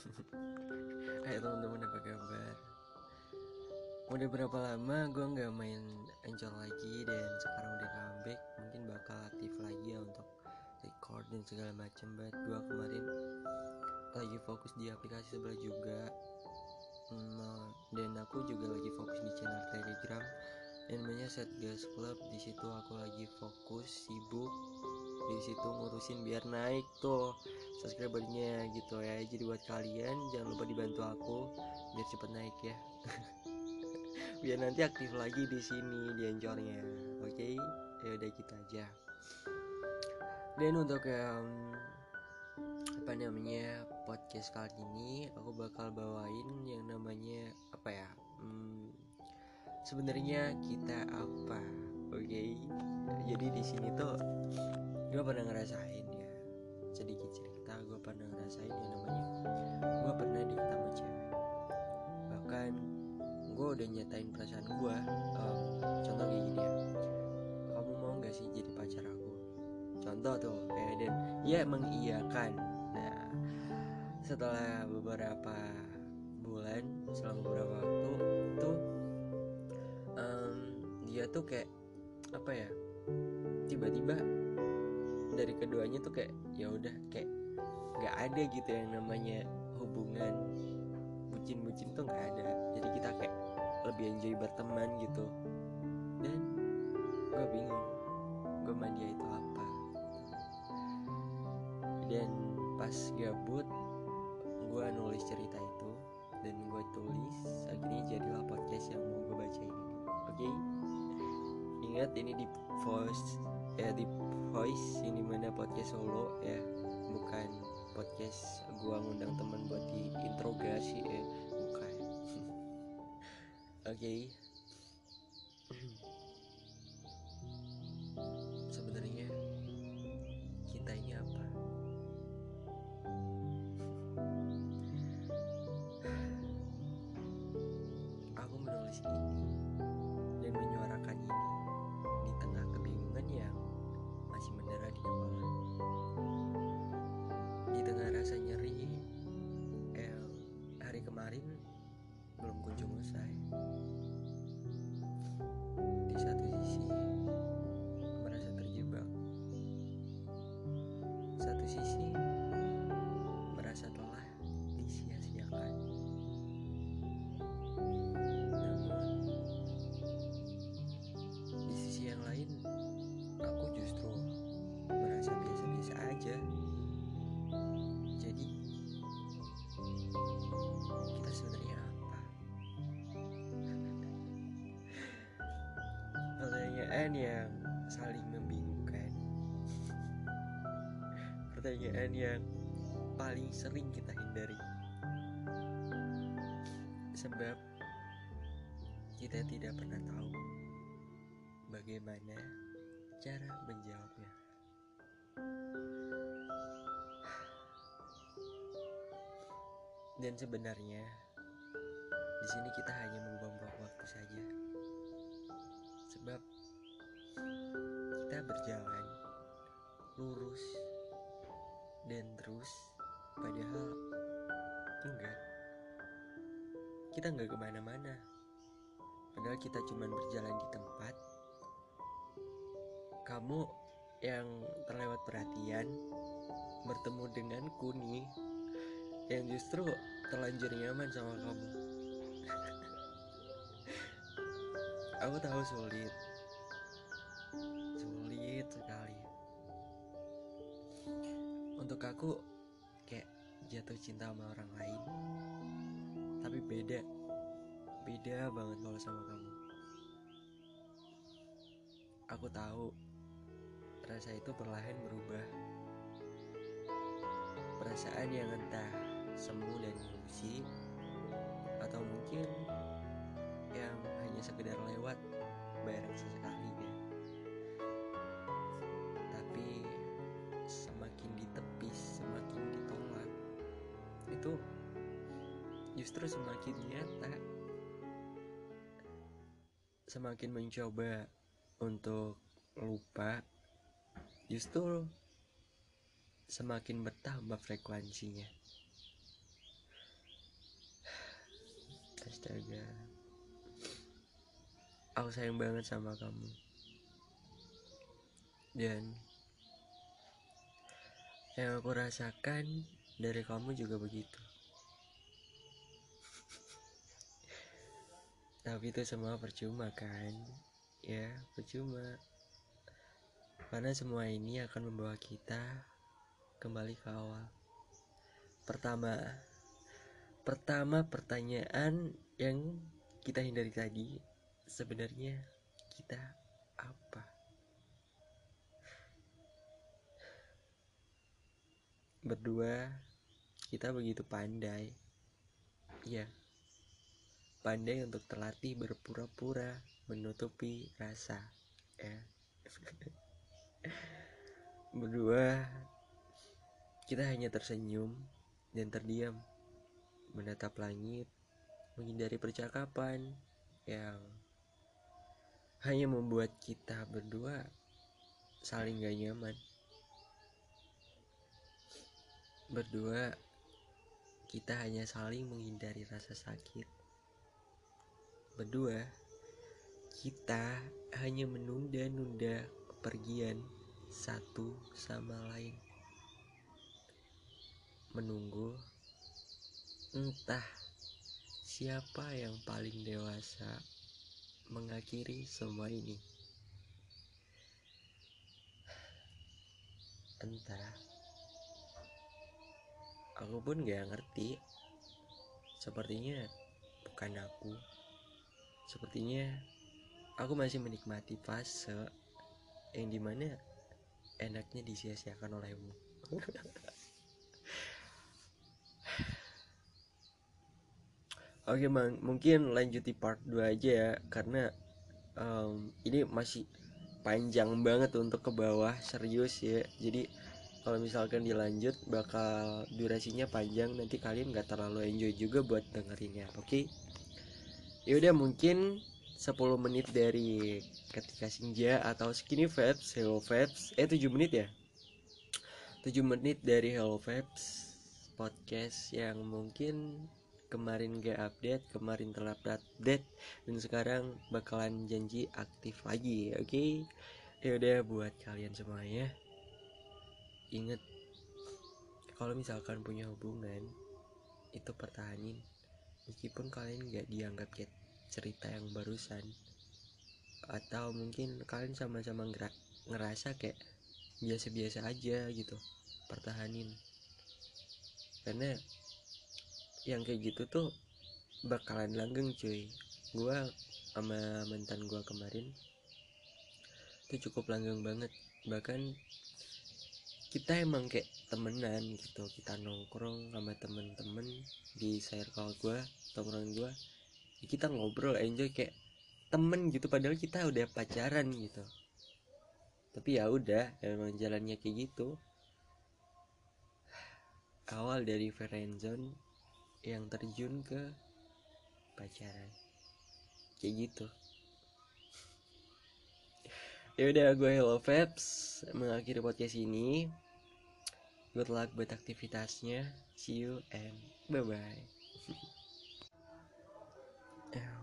Hai teman-teman apa kabar? Udah berapa lama gue nggak main Anchor lagi Dan sekarang udah comeback Mungkin bakal aktif lagi ya untuk record dan segala macam But gue kemarin lagi fokus di aplikasi sebelah juga. Hmm, Dan aku juga lagi fokus di channel telegram. Yang namanya Satgas Club di situ aku lagi fokus sibuk. Di situ ngurusin biar naik tuh subscribernya gitu ya. Jadi buat kalian jangan lupa dibantu aku biar cepet naik ya. Biar nanti aktif lagi di sini di ancornya. Oke? Okay? ya udah kita gitu aja. Dan untuk yang apa namanya podcast kali ini aku bakal bawain yang namanya apa ya hmm, sebenarnya kita apa oke? Okay? jadi di sini tuh gue pernah ngerasain ya sedikit cerita pernah ngerasain yang namanya. Gue pernah di sama cewek. Bahkan gue udah nyatain perasaan gue um, contoh kayak gini ya. Kamu mau gak sih jadi pacar aku? Contoh tuh kayak dan ya mengiyakan. Nah setelah beberapa bulan selama beberapa waktu tuh dia tuh kayak apa ya tiba-tiba dari keduanya tuh kayak ya udah kayak nggak ada gitu yang namanya hubungan. Bucin-bucin tuh nggak ada. Jadi kita kayak lebih enjoy berteman gitu. Dan gue bingung gue dia itu apa? Dan pas gabut gue nulis cerita itu dan gue tulis akhirnya jadilah podcast yang mau gue baca ini oke? Okay? ingat ini di voice ya di voice ini mana podcast solo ya bukan podcast gua ngundang teman buat diinterogasi ya bukan oke okay. 就是哎 pertanyaan yang saling membingungkan pertanyaan yang paling sering kita hindari sebab kita tidak pernah tahu bagaimana cara menjawabnya. Dan sebenarnya di sini kita hanya membuang-buang waktu saja. Sebab terus padahal enggak. Kita enggak ke mana-mana. Padahal kita cuma berjalan di tempat kamu yang terlewat perhatian bertemu denganku nih yang justru terlanjur nyaman sama kamu aku tahu sulit untuk aku kayak jatuh cinta sama orang lain tapi beda. Beda banget kalau sama kamu. Aku tahu rasa itu perlahan berubah. Perasaan yang entah semu dan ilusi atau mungkin yang hanya sekedar lewat bareng sesekali itu justru semakin nyata semakin mencoba untuk lupa justru semakin bertambah frekuensinya. Astaga. Aku sayang banget sama kamu. Dan yang aku rasakan dari kamu juga begitu. Tapi itu semua percuma kan? Ya percuma. Karena semua ini akan membawa kita kembali ke awal. Pertama pertama pertanyaan yang kita hindari tadi sebenarnya kita apa? Berdua kita begitu pandai. Ya pandai untuk terlatih berpura-pura menutupi rasa ya. Berdua kita hanya tersenyum dan terdiam menatap langit menghindari percakapan yang hanya membuat kita berdua saling gak nyaman. Berdua kita hanya saling menghindari rasa sakit berdua kita hanya menunda-nunda kepergian satu sama lain menunggu entah siapa yang paling dewasa mengakhiri semua ini. Entah, aku pun gak ngerti. Sepertinya bukan aku. Sepertinya aku masih menikmati fase yang di mana enaknya disia-siakan olehmu. Oke bang, mungkin lanjut di part 2 aja ya Karena um, ini masih panjang banget untuk ke bawah Serius ya Jadi kalau misalkan dilanjut bakal durasinya panjang. Nanti kalian gak terlalu enjoy juga buat dengerinnya Oke? Yaudah mungkin 10 menit dari ketika senja atau skinny vibes, hello vibes. Eh 7 menit ya? 7 menit dari hello vibes Podcast yang mungkin kemarin gak update kemarin telat update dan sekarang bakalan janji aktif lagi oke? Okay? ya udah buat kalian semuanya inget kalau misalkan punya hubungan itu pertahanin. Meskipun kalian gak dianggap kayak cerita yang barusan. Atau mungkin kalian sama-sama ngerasa kayak biasa-biasa aja gitu pertahanin. Karena yang kayak gitu tuh bakalan langgeng cuy. Gua sama mantan gua kemarin itu cukup langgeng banget. Bahkan kita emang kayak temenan gitu. Kita nongkrong sama temen-temen di circle tongkrong gua. Ya kita ngobrol enjoy kayak temen gitu. Padahal kita udah pacaran gitu. Tapi ya udah emang jalannya kayak gitu. Awal dari friendzone yang terjun ke pacaran. Kayak gitu. Ya udah gue Hello Fabs mengakhiri podcast ini. Good luck buat aktivitasnya. See you and bye bye